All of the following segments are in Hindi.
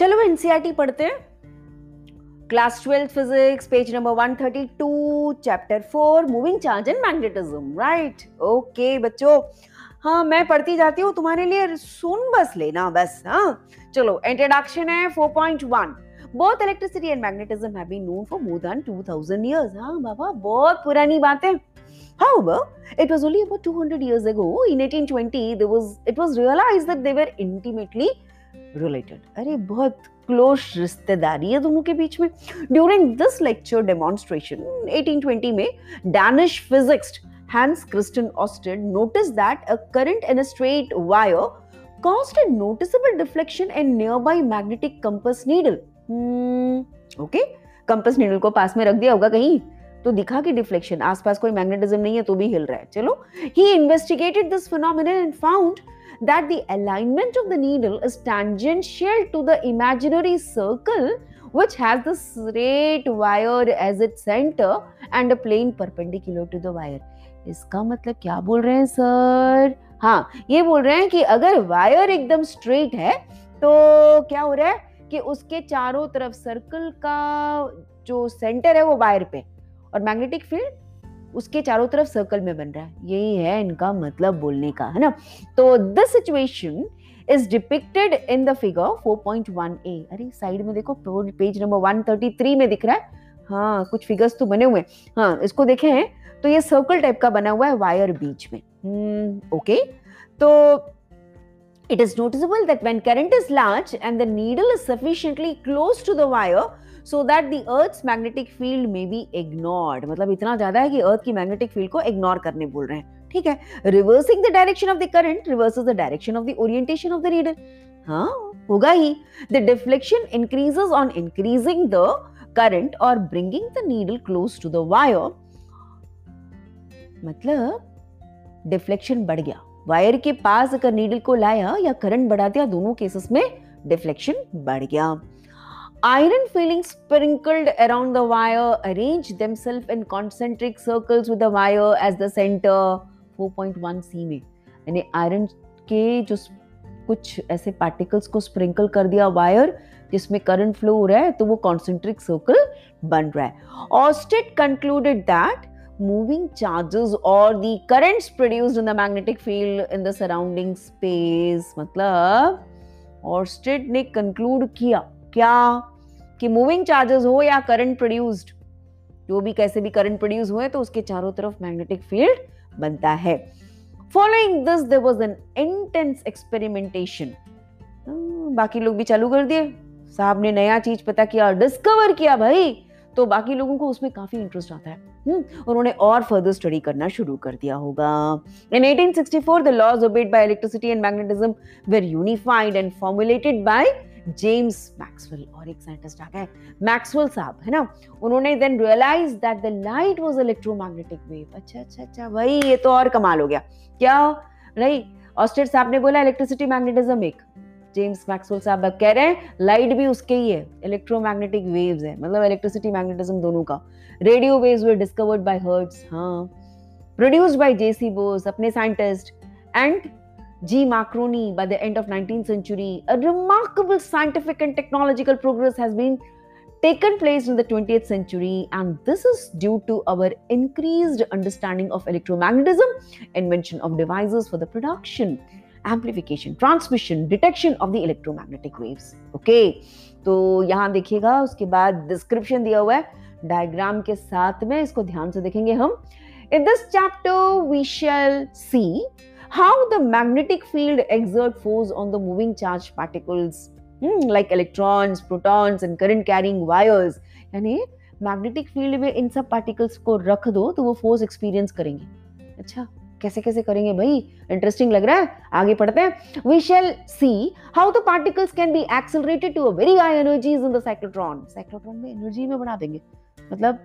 चलो एनसीईआरटी पढ़ते हैं। Class twelfth physics page number 132 chapter 4 moving charge and magnetism right okay बच्चों। हाँ मैं पढ़ती जाती हूँ तुम्हारे लिए सुन बस लेना बस हाँ। चलो इंट्रोडक्शन है 4.1 both electricity and magnetism have been known for more than 2000 years हाँ बाबा बहुत पुरानी बात। However, it was only about 200 years ago, in 1820, there was it was realized that they were intimately related अरे, बहुत क्लोज रिश्तेदारी है दोनों के बीच में। ड्यूरिंग दिस लेक्चर डेमोन्स्ट्रेशन 1820 में Danish physicist Hans Christian Oersted notice that a current in a straight wire caused a noticeable deflection in nearby magnetic compass needle okay compass needle को पास में रख दिया होगा कहीं तो दिखा कि डिफ्लेक्शन आसपास कोई मैग्नेटिज्म नहीं है तो भी हिल रहा है। चलो he investigated this phenomenal and found that the alignment of the needle is tangential to the imaginary circle which has the straight wire as its center and a plane perpendicular to the wire इसका मतलब क्या बोल रहे हैं सर हाँ ये बोल रहे हैं कि अगर वायर एकदम स्ट्रेट है तो क्या हो रहा है कि उसके चारों तरफ़ सर्कल का जो सेंटर है वो वायर पे और मैग्नेटिक फ़ील्ड उसके चारों तरफ़ सर्कल में बन रहा है। यही है इनका मतलब बोलने का है ना? तो this situation is depicted in the figure 4.1a अरे साइड में देखो पेज नंबर 133 में दिख रहा है। हाँ कुछ फिगर्स तो बने हुए हाँ। इसको देखे हैं। तो ये सर्कल टाइप का बना हुआ है वायर बीच में। ओके hmm, तो it is noticeable that when current is large and the needle is sufficiently close to the wire so that the earth's magnetic field may be ignored. मतलब इतना ज़्यादा है कि अर्थ की मैग्नेटिक फ़ील्ड को इग्नोर करने बोल रहे हैं। ठीक है? Reversing the direction of the current reverses the direction of the orientation of the needle हाँ होगा ही। The deflection increases on increasing the current और bringing the needle close to the wire मतलब डिफ्लेक्शन बढ़ गया। वायर के पास अगर नीडल को लाया या करंट बढ़ा दिया दोनों केसेस में डिफ्लेक्शन बढ़ गया। iron feeling sprinkled around the wire, arranged themselves in concentric circles with the wire as the center 4.1 c में यानी आयरन के जो कुछ ऐसे पार्टिकल्स को स्प्रिंकल कर दिया वायर जिसमें करंट फ्लो हो रहा है तो वो कॉन्सेंट्रिक सर्कल बन रहा है। Oersted concluded that moving charges और the currents produced in the magnetic field in the surrounding space मतलब ऑस्टेट ने कंक्लूड किया। क्या? कि मूविंग चार्जेस हो या करंट प्रोड्यूस्ड जो भी कैसे भी करंट प्रोड्यूस हुए तो उसके चारों तरफ़ मैग्नेटिक फ़ील्ड बनता है। Following this there was an intense experimentation बाकी लोग भी चालू कर दिए। साहब ने नया चीज़ पता किया और डिस्कवर किया भाई तो बाकी लोगों को उसमें काफ़ी इंटरेस्ट आता है। हम्म, उन्होंने और फर्दर स्टडी करना शुरू कर दिया होगा। In 1864 the laws obeyed by electricity and magnetism were unified and formulated by James Maxwell और एक साइंटिस्ट आ गए मैक्सवेल साहब, है ना? उन्होंने then realise that the light was electromagnetic wave अच्छा अच्छा अच्छा भाई ये तो और कमाल हो गया। क्या? नहीं ऑस्टेड साहब ने बोला इलेक्ट्रिसिटी मैग्नेटिज्म एक। जेम्स मैक्सवेल साहब कह रहे हैं लाइट भी उसके ही है इलेक्ट्रोमैग्नेटिक वेव्स है मतलब इलेक्ट्रिसिटी मैग्नेटिज्म दोनों का। Radio waves were discovered by Hertz हाँ। Produced by J C Bose scientist and G. Marconi by the end of 19th century. A remarkable scientific and technological progress has been taken place in the 20th century and this is due to our increased understanding of electromagnetism, invention of devices for the production amplification transmission detection of the electromagnetic waves okay तो यहां देखिएगा उसके बाद डिस्क्रिप्शन दिया हुआ है डायग्राम के साथ में इसको ध्यान से देखेंगे हम in this chapter we shall see how the magnetic field exert force on the moving charged particles? Hmm, like electrons protons and current carrying wires. यानी मैग्नेटिक फ़ील्ड में इन सब पार्टिकल्स को रख दो तो वो फोर्स एक्सपीरियंस करेंगे। अच्छा कैसे कैसे करेंगे भाई? इंटरेस्टिंग लग रहा है? आगे पढ़ते हैं। We shall see how the particles can be accelerated to a very high energies in the cyclotron cyclotron में एनर्जी में बढ़ा देंगे। मतलब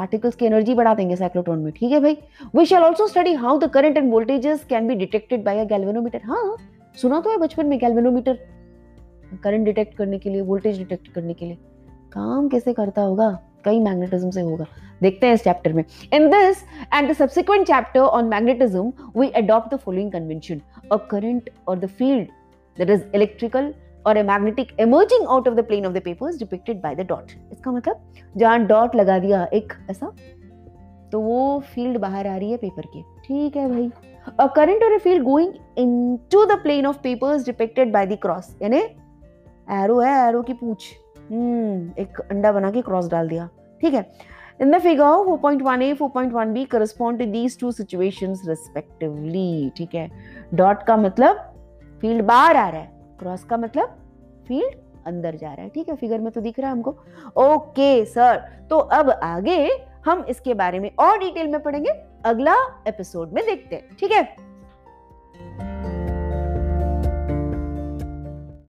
पार्टिकल्स की एनर्जी बढ़ा देंगे साइक्लोट्रॉन में, ठीक है भाई? We shall also study how the current and voltages can be detected by a galvanometer हाँ सुना तो है बचपन में गैल्वेनोमीटर करंट डिटेक्ट करने के लिए वोल्टेज डिटेक्ट करने के लिए। काम कैसे करता होगा? कई मैग्नेटिज्म से होगा। देखते हैं इस चैप्टर में। In this and the subsequent chapter on magnetism we adopt the following convention a current or the field that is electrical or a magnetic emerging out of the plane of the papers depicted by the dot इसका मतलब जहाँ डॉट लगा दिया एक ऐसा? तो वो फ़ील्ड बाहर आ रही है पेपर की। ठीक है भाई। A current or a field going into the plane of papers depicted by the cross यानी एरो है एरो की पूछ। हम्म एक अंडा बना के क्रॉस डाल दिया। ठीक है। In the figure, 4.1a, 4.1b correspond to these two situations respectively. ठीक है। डॉट का मतलब फ़ील्ड बाहर आ रहा है। क्रॉस का मतलब फ़ील्ड अंदर जा रहा है, ठीक है? फिगर में तो दिख रहा है हमको। ओके सर तो अब आगे हम इसके बारे में और डिटेल में पढ़ेंगे। अगला एपिसोड में देखते हैं, ठीक है?